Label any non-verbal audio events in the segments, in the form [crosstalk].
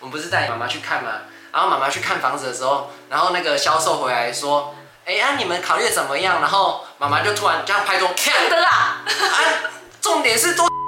我们不是带妈妈去看吗？然后妈妈去看房子的时候，然后那个销售回来说，哎呀，你们考虑怎么样？然后妈妈就突然这样拍桌，看的啦，[laughs] 啊，重点是多。[laughs]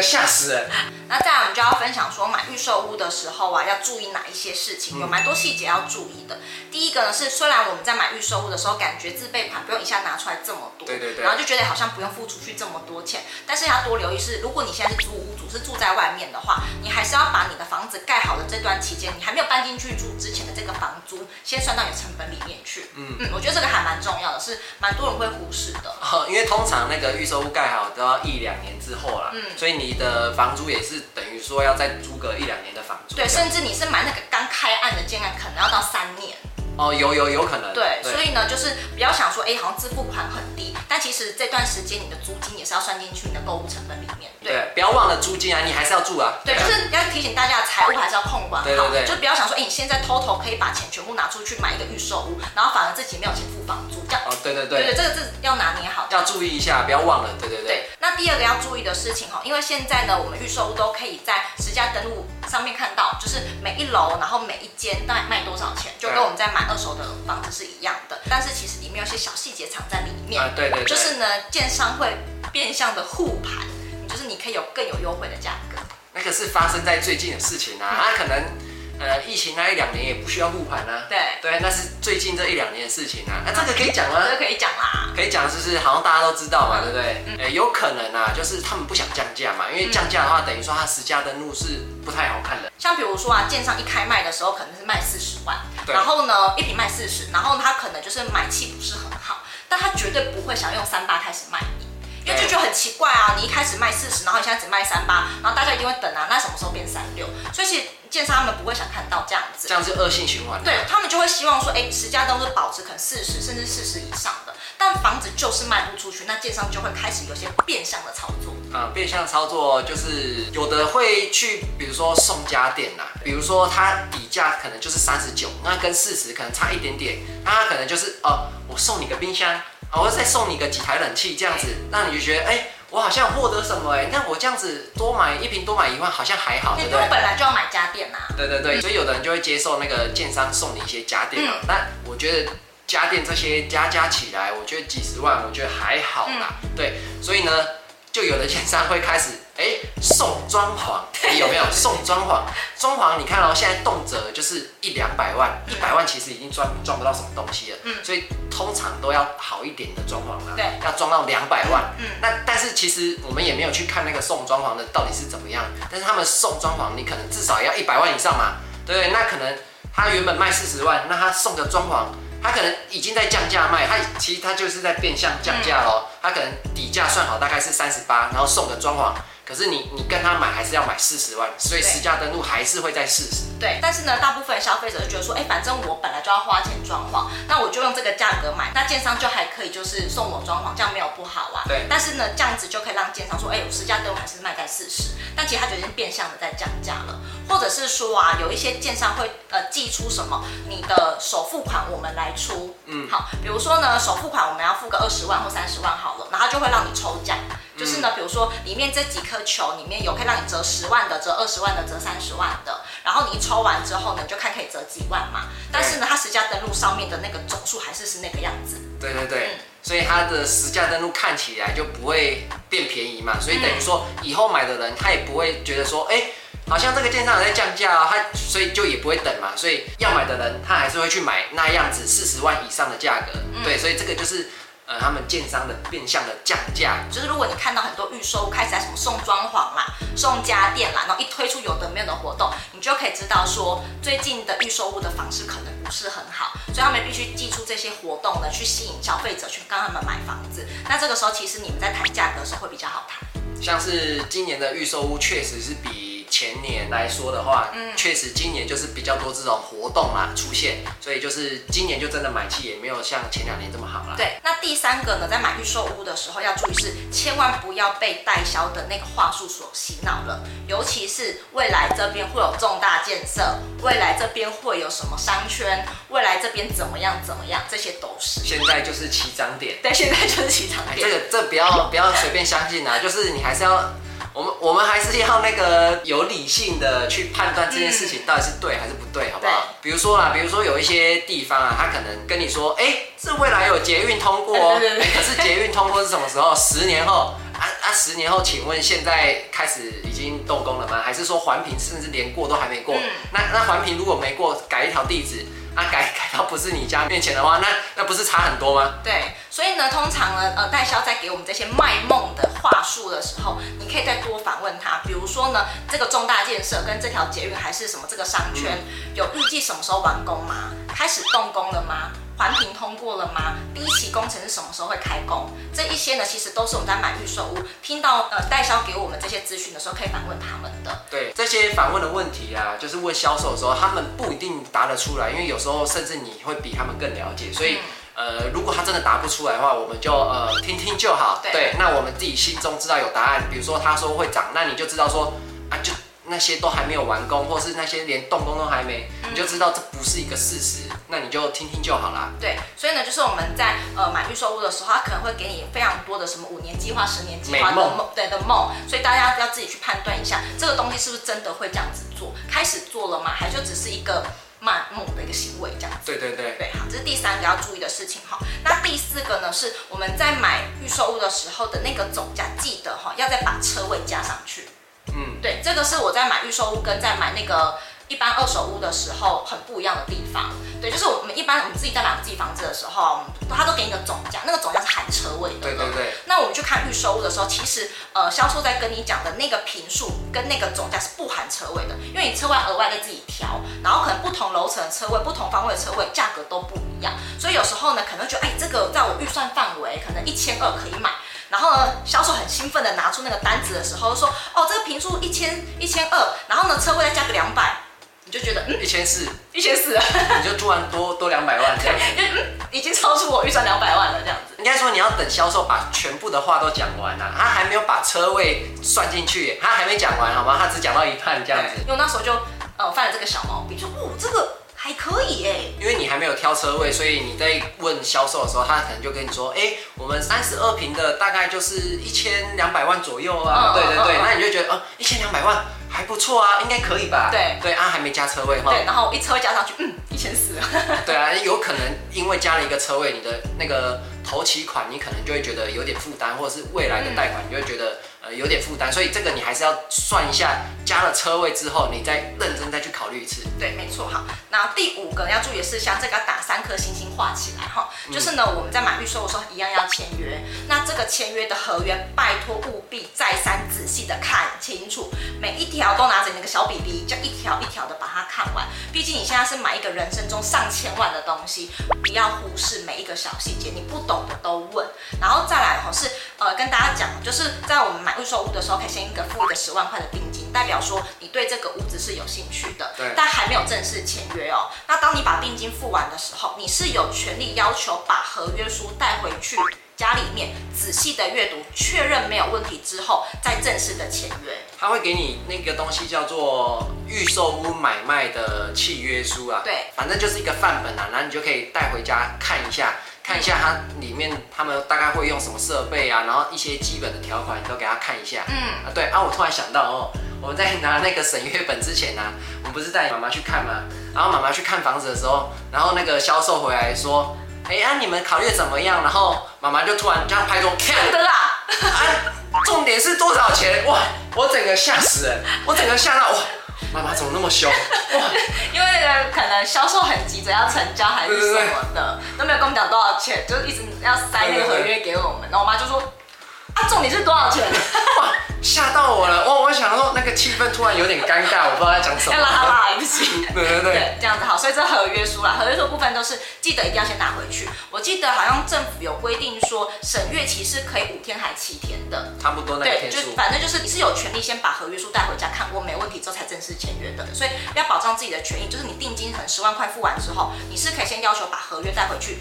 吓死人！那再来，我们就要分享说，买预售屋的时候啊，要注意哪一些事情？有蛮多细节要注意的。第一个呢是，虽然我们在买预售屋的时候，感觉自备款不用一下拿出来这么多，对对对，然后就觉得好像不用付出去这么多钱，但是要多留意是，如果你现在是租屋主，是住在外面的话，你还是要把你的房子盖好的这段期间，你还没有搬进去住之前的这个房租，先算到你的成本里面去。嗯嗯，我觉得这个还蛮重要的，是蛮多人会忽视的。哦，[laughs] 因为通常那个预售屋盖好都要一两年之后啦，嗯，所以你的房租。也是等于说要再租个一两年的房租，对，甚至你是买那个刚开案的建案，可能要到三年。哦，有有有可能。对，对所以呢，就是不要想说，哎，好像自付款很低，但其实这段时间你的租金也是要算进去你的购物成本里面。对，对不要忘了租金啊，你还是要住啊。对，对就是要提醒大家，财务还是要控管好。对对对。就不要想说，哎，你现在偷偷可以把钱全部拿出去买一个预售屋，然后反而自己没有钱付房租，这样。哦，对对对。对对，这个是要拿捏好。要注意一下，不要忘了。对对对。对。那第二个要注意的事情哈，因为现在呢，我们预售屋都可以在实价登录上面看到，就是每一楼，然后每一间大概卖多少钱，就跟我们在买二手的房子是一样的。但是其实里面有些小细节藏在里面。啊，对对对。就是呢，建商会变相的护盘，就是你可以有更有优惠的价格。那个是发生在最近的事情啊，他、嗯、可能。呃，疫情那一两年也不需要护盘啊。对对，那是最近这一两年的事情啊。那、啊、这个可以讲吗？这个可以讲啦。可以讲，就是好像大家都知道嘛，对不对？嗯。欸、有可能啊，就是他们不想降价嘛，因为降价的话，等于说他实价登录是不太好看的。像比如说啊，建商一开卖的时候可能是卖四十万，然后呢，一瓶卖四十，然后他可能就是买气不是很好，但他绝对不会想用三八开始卖你，因为就觉得很奇怪啊，你一开始卖四十，然后你现在只卖三八，然后大家一定会等啊，那什么时候变三六？所以其实。建商他们不会想看到这样子，这样是恶性循环。对，他们就会希望说，哎，十家都是保持可能四十甚至四十以上的，但房子就是卖不出去，那建商就会开始有些变相的操作。啊、嗯，变相操作就是有的会去，比如说送家电呐，比如说它底价可能就是三十九，那跟四十可能差一点点，那他可能就是哦，我送你个冰箱，哦，我再送你个几台冷气这样子，让你就觉得哎。我好像获得什么哎、欸？那我这样子多买一瓶多买一万，好像还好，对不对？因为我本来就要买家电嘛、啊。对对对，所以有的人就会接受那个建商送你一些家电嗯。那、嗯、我觉得家电这些加加起来，我觉得几十万，我觉得还好啦。嗯、对，所以呢，就有的建商会开始哎、欸、送装潢，欸、有没有送装潢？装潢你看哦，现在动辄就是一两百万，一百万其实已经赚赚不到什么东西了。嗯，所以。通常都要好一点的装潢啊，对，要装到两百万。嗯，那但是其实我们也没有去看那个送装潢的到底是怎么样，但是他们送装潢，你可能至少要一百万以上嘛，对不对？那可能他原本卖四十万，那他送的装潢，他可能已经在降价卖，他其实他就是在变相降价喽，他可能底价算好大概是三十八，然后送的装潢。可是你你跟他买还是要买四十万，所以实价登录还是会在四十。对，但是呢，大部分消费者就觉得说，哎，反正我本来就要花钱装潢，那我就用这个价格买，那建商就还可以就是送我装潢，这样没有不好啊。对。但是呢，这样子就可以让建商说，哎，我实价登录还是卖在四十，但其实他就已经变相的在降价了，或者是说啊，有一些建商会呃寄出什么，你的首付款我们来出，嗯，好，比如说呢，首付款我们要付个二十万或三十万好了，然后就会让你抽奖。就是呢，比如说里面这几颗球里面有可以让你折十万的、折二十万的、折三十万的，然后你一抽完之后呢，你就看可以折几万嘛。但是呢，它实价登录上面的那个总数还是是那个样子。对对对，嗯、所以它的实价登录看起来就不会变便宜嘛。所以等于说以后买的人他也不会觉得说，哎、欸，好像这个建商有在降价啊，他所以就也不会等嘛。所以要买的人他还是会去买那样子四十万以上的价格。对，所以这个就是。呃，他们建商的变相的降价，就是如果你看到很多预售开始在什么送装潢啦、送家电啦，然后一推出有的没有的活动，你就可以知道说最近的预售屋的房市可能不是很好，所以他们必须祭出这些活动呢，去吸引消费者去跟他们买房子。那这个时候其实你们在谈价格的时候会比较好谈。像是今年的预售屋确实是比。前年来说的话，嗯，确实今年就是比较多这种活动啦出现，所以就是今年就真的买气也没有像前两年这么好啦。对，那第三个呢，在买预售屋的时候要注意是，千万不要被代销的那个话术所洗脑了，尤其是未来这边会有重大建设，未来这边会有什么商圈，未来这边怎么样怎么样，这些都是。现在就是起涨点。对，现在就是起涨点。这个这不要不要随便相信啊，就是你还是要。我们我们还是要那个有理性的去判断这件事情到底是对还是不对，好不好？比如说啦，比如说有一些地方啊，他可能跟你说，哎、欸，这未来有捷运通过哦，可是捷运通过是什么时候？[laughs] 十年后。啊啊！十年后，请问现在开始已经动工了吗？还是说环评甚至连过都还没过？嗯、那那环评如果没过，改一条地址，那、啊、改改到不是你家面前的话，那那不是差很多吗？对，所以呢，通常呢，呃，代销在给我们这些卖梦的话术的时候，你可以再多反问他，比如说呢，这个重大建设跟这条捷运还是什么这个商圈，嗯、有预计什么时候完工吗？开始动工了吗？环评通过了吗？第一期工程是什么时候会开工？这一些呢，其实都是我们在买预售屋听到呃代销给我们这些资讯的时候，可以反问他们的。对，这些反问的问题啊，就是问销售的时候，他们不一定答得出来，因为有时候甚至你会比他们更了解。所以、嗯、呃，如果他真的答不出来的话，我们就呃听听就好。对，对，那我们自己心中知道有答案。比如说他说会涨，那你就知道说。那些都还没有完工，或是那些连动工都还没，嗯、你就知道这不是一个事实，那你就听听就好啦。对，所以呢，就是我们在呃买预售屋的时候，他可能会给你非常多的什么五年计划、十年计划的梦，对的梦，所以大家要自己去判断一下，这个东西是不是真的会这样子做，开始做了吗？还就只是一个卖梦的一个行为这样子？对对对对，好，这是第三个要注意的事情哈。那第四个呢，是我们在买预售屋的时候的那个总价，记得哈，要再把车位加上去。嗯，对，这个是我在买预售屋跟在买那个一般二手屋的时候很不一样的地方。对，就是我们一般我们自己在买自己房子的时候，他都给你个总价，那个总价是含车位的。对对对。那我们去看预售屋的时候，其实呃销售在跟你讲的那个平数跟那个总价是不含车位的，因为你车位额外再自己调，然后可能不同楼层的车位、不同方位的车位价格都不一样，所以有时候呢可能觉得哎这个在我预算范围可能一千二可以买。然后呢，销售很兴奋的拿出那个单子的时候，说：“哦，这个平数一千一千二，然后呢，车位再加个两百，你就觉得嗯，一千四，一千四，[laughs] 你就突然多多两百万这样子，嗯，已经超出我预算两百万了这样子。应该说你要等销售把全部的话都讲完了，他还没有把车位算进去，他还没讲完好吗？他只讲到一半这样子。因为那时候就呃犯了这个小毛病，说哦这个。”还可以哎，因为你还没有挑车位，所以你在问销售的时候，他可能就跟你说，哎，我们三十二平的大概就是一千两百万左右啊。对对对，那你就觉得，哦，一千两百万还不错啊，应该可以吧？对对啊，还没加车位哈。对，然后一车位加上去，嗯，一千四。[laughs] 对啊，有可能因为加了一个车位，你的那个头期款你可能就会觉得有点负担，或者是未来的贷款你就会觉得。有点负担，所以这个你还是要算一下，加了车位之后，你再认真再去考虑一次。对，没错。好，那第五个要注意的是，像这个要打三颗星星画起来哈，就是呢，我们在买预售的时候一样要签约。那这个签约的合约，拜托务必再三仔细的看清楚，每一条都拿着那个小笔笔，就一条一条的把它看完。毕竟你现在是买一个人生中上千万的东西，不要忽视每一个小细节，你不懂的都问。然后再来哈，是呃跟大家讲，就是在我们买。预售屋的时候，可以先一个付一个十万块的定金，代表说你对这个屋子是有兴趣的，对，但还没有正式签约哦。那当你把定金付完的时候，你是有权利要求把合约书带回去家里面仔细的阅读，确认没有问题之后，再正式的签约。他会给你那个东西叫做预售屋买卖的契约书啊，对，反正就是一个范本啊，然后你就可以带回家看一下。看一下它里面，他们大概会用什么设备啊，然后一些基本的条款你都给他看一下。嗯啊，对啊，我突然想到哦，我们在拿那个审阅本之前呢、啊，我们不是带妈妈去看吗？然后妈妈去看房子的时候，然后那个销售回来说，哎呀，你们考虑怎么样？然后妈妈就突然这样拍桌，看的啦，啊，重点是多少钱？哇，我整个吓死人，我整个吓到哇。妈妈怎么那么凶？[laughs] 因为，可能销售很急着要成交还是什么的，都没有跟我们讲多少钱，就一直要塞那个合约给我们。然后我妈就说：“啊，重点是多少钱？”哇！吓到我了！哇！我想说那个气氛突然有点尴尬，我不知道在讲什么。要拉他拉来不及。对 [laughs] 对对，对，这样子好。所以这合约书啦，合约书部分都是记得一定要先拿回去。我记得好像政府有规定说，审阅期是可以五天还七天的，差不多那个天数。对，就反正就是你是有权利先把合约书带回家看过没问题之后才正式签约的。所以要保障自己的权益，就是你定金可能十万块付完之后，你是可以先要求把合约带回去，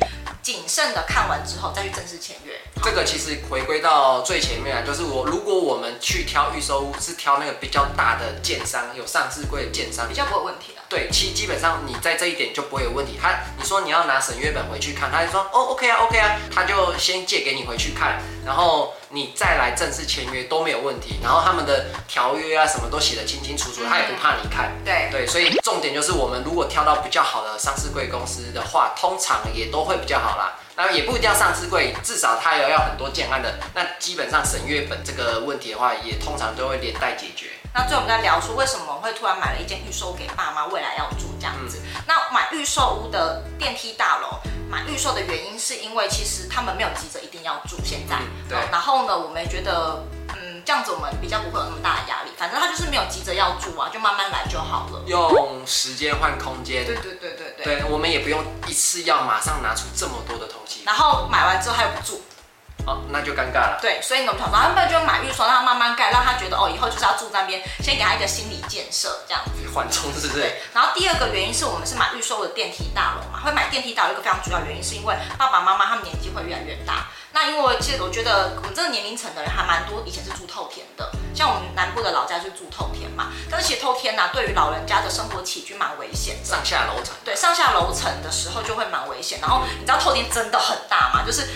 谨慎的看完之后再去正式签约。这个其实回归到最前面啊，就是我如果我们去挑预售屋，是挑那个比较大的建商，有上市柜的建商，比较不会有问题的。对，其实基本上你在这一点就不会有问题。他你说你要拿审阅本回去看，他就说哦 OK 啊 OK 啊，他就先借给你回去看，然后你再来正式签约都没有问题。然后他们的条约啊什么都写得清清楚楚，他也不怕你看。对对，所以重点就是我们如果挑到比较好的上市柜公司的话，通常也都会比较好啦。那也不一定要上市柜，至少他也要很多建案的，那基本上审阅本这个问题的话，也通常都会连带解决。那最后我们在聊说，为什么会突然买了一间预售给爸妈未来要住这样子？嗯、那买预售屋的电梯大楼，买预售的原因是因为其实他们没有急着一定要住现在，嗯、对。然后呢，我们也觉得。这样子我们比较不会有那么大的压力，反正他就是没有急着要住啊，就慢慢来就好了。用时间换空间。对对对对对。对，我们也不用一次要马上拿出这么多的东西。然后买完之后他又不住。哦，那就尴尬了。对，所以呢，我们想说，要不然就买预售，让他慢慢盖，让他觉得哦，以后就是要住那边，先给他一个心理建设，这样子。缓冲是不是？对。然后第二个原因是我们是买预售的电梯大楼嘛，会买电梯大楼一个非常主要原因是因为爸爸妈妈他们年纪会越来越大。那因为其实我觉得我们这个年龄层的人还蛮多，以前是住透天的，像我们南部的老家就住透天嘛。但是其实透天呢、啊，对于老人家的生活起居蛮危险。上下楼层。对，上下楼层的时候就会蛮危险。然后你知道透天真的很大吗？就是。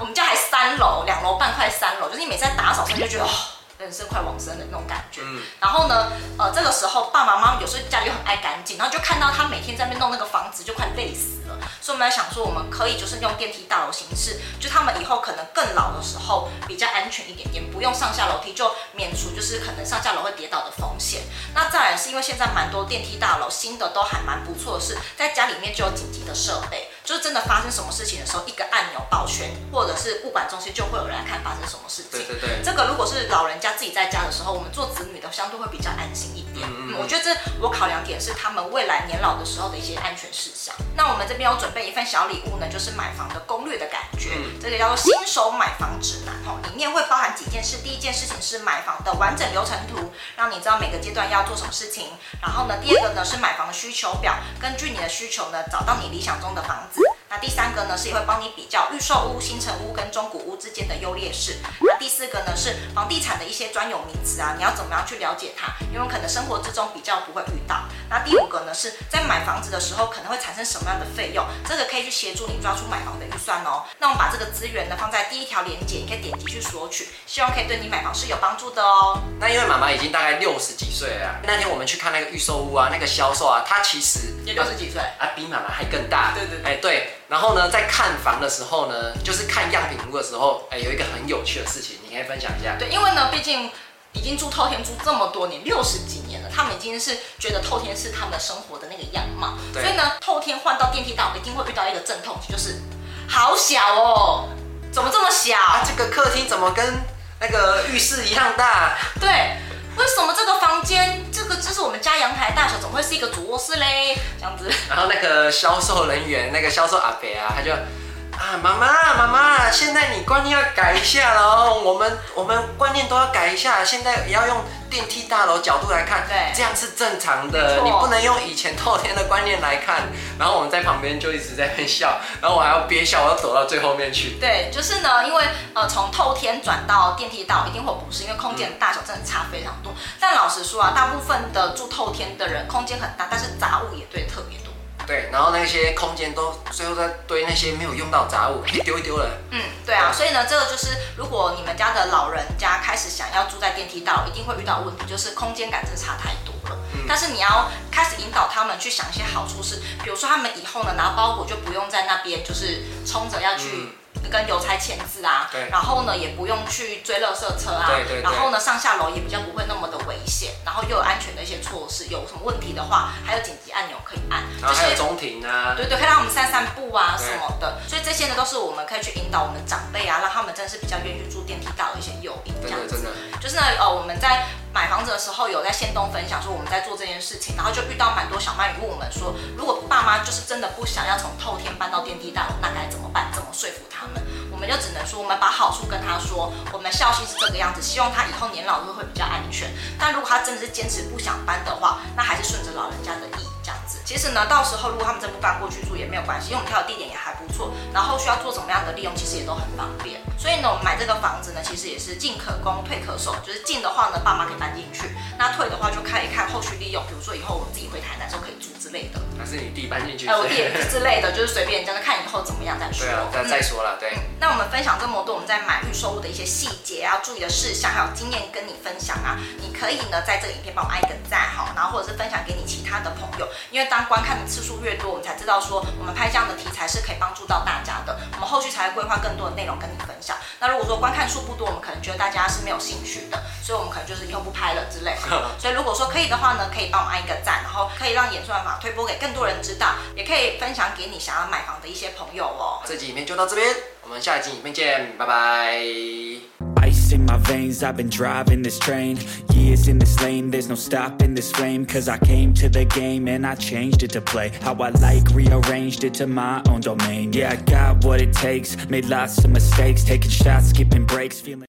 我们家还三楼，两楼半块三楼，就是你每次在打扫时就觉得哦，人生快往生的那种感觉。嗯。然后呢，呃，这个时候爸爸妈妈有时候家里又很爱干净，然后就看到他每天在那边弄那个房子，就快累死了。所以我们在想说，我们可以就是用电梯大楼形式，就他们以后可能更老的时候比较安全一点点，不用上下楼梯，就免除就是可能上下楼会跌倒的风险。那再来是因为现在蛮多电梯大楼新的都还蛮不错的是，在家里面就有紧急的设备。就是真的发生什么事情的时候，一个按钮保全，或者是物管中心就会有人来看发生什么事情。对对对。这个如果是老人家自己在家的时候，我们做子女的相对会比较安心一点。嗯，嗯，我觉得这我考量点是他们未来年老的时候的一些安全事项。那我们这边有准备一份小礼物呢，就是买房的攻略的感觉。嗯。这个叫做新手买房指南哈，里面会包含几件事。第一件事情是买房的完整流程图，让你知道每个阶段要做什么事情。然后呢，第二个呢是买房的需求表，根据你的需求呢，找到你理想中的房子。那第三个呢，是也会帮你比较预售屋、新城屋跟中古屋之间的优劣势。那第四个呢，是房地产的一些专有名词啊，你要怎么样去了解它？因为可能生活之中比较不会遇到。那第五个呢，是在买房子的时候可能会产生什么样的费用？这个可以去协助你抓出买房的预算哦。那我们把这个资源呢放在第一条链接，你可以点击去索取，希望可以对你买房是有帮助的哦。那因为妈妈已经大概六十几岁了，那天我们去看那个预售屋啊，那个销售啊，他其实也六十几岁啊，比妈妈还更大。对对对，哎对。然后呢，在看房的时候呢，就是看样品屋的时候，哎，有一个很有趣的事情，你可以分享一下。对，因为呢，毕竟已经住透天住这么多年，六十几年了，他们已经是觉得透天是他们的生活的那个样貌。所以呢，透天换到电梯大楼，一定会遇到一个阵痛期，就是好小哦，怎么这么小？啊，这个客厅怎么跟那个浴室一样大？对。为什么这个房间，这个就是我们家阳台大小，怎么会是一个主卧室嘞？这样子。然后那个销售人员，那个销售阿伯啊，他就。啊，妈妈，妈妈，现在你观念要改一下喽。我们我们观念都要改一下，现在也要用电梯大楼角度来看，对，这样是正常的。你不能用以前透天的观念来看。然后我们在旁边就一直在那笑，然后我还要憋笑，我要躲到最后面去。对，就是呢，因为呃，从透天转到电梯大楼一定会不是，因为空间大小真的差非常多。但老实说啊，大部分的住透天的人，空间很大，但是杂物也对特别多。对，然后那些空间都最后再堆那些没有用到杂物，可以丢一丢了。嗯，对啊，所以呢，这个就是如果你们家的老人家开始想要住在电梯道，一定会遇到问题，就是空间感真的差太多了。嗯，但是你要开始引导他们去想一些好处是，比如说他们以后呢拿包裹就不用在那边就是冲着要去。嗯跟邮差签字啊，对，然后呢也不用去追垃圾车啊，对对对，然后呢上下楼也比较不会那么的危险，然后又有安全的一些措施，有什么问题的话还有紧急按钮可以按，然后还有中庭啊，对对，可以让我们散散步啊什么的，所以这些呢都是我们可以去引导我们长辈啊，让他们真的是比较愿意去住电梯大楼的一些诱因，这样子，真的，就是呢呃我们在买房子的时候有在线东分享说我们在做这件事情，然后就遇到蛮多小卖问我们说，如果爸妈就是真的不想要从透天搬到电梯大楼，那该怎么办？怎么说服他们？我们就只能说，我们把好处跟他说，我们孝心是这个样子，希望他以后年老都会比较安全。但如果他真的是坚持不想搬的话，那还是顺着老人家的意子。其实呢，到时候如果他们真不搬过去住也没有关系，因为我们挑的地点也还不错，然后需要做什么样的利用，其实也都很方便。所以呢，我们买这个房子呢，其实也是进可攻，退可守。就是进的话呢，爸妈可以搬进去；那退的话就看一看后续利用，比如说以后我们自己回台南的时候可以住之。类的。还是你弟搬进去？哎，我弟之类的，就是随便，真的看以后怎么样再说。对啊，再再说了，对。那我们分享这么多，我们在买预售屋的一些细节啊注意的事项，还有经验跟你分享啊。你可以呢，在这个影片帮我们按一个赞哈，然后或者是分享给你其他的朋友，因为当观看的次数越多，我们才知道说我们拍这样的题材是可以帮助到大家的，我们后续才会规划更多的内容跟你分享。那如果说观看数不多，我们可能觉得大家是没有兴趣的，所以我们可能就是以后不拍了之类的。[laughs] 所以如果说可以的话呢，可以帮我们按一个赞，然后可以让演算法推播给更多人知道，也可以分享给你想要买房的一些朋友哦。这集影片就到这边，我们下一集影片见，拜拜。In my veins, I've been driving this train. Years in this lane, there's no stopping this flame. Cause I came to the game and I changed it to play. How I like, rearranged it to my own domain. Yeah, I got what it takes, made lots of mistakes. Taking shots, skipping breaks, feeling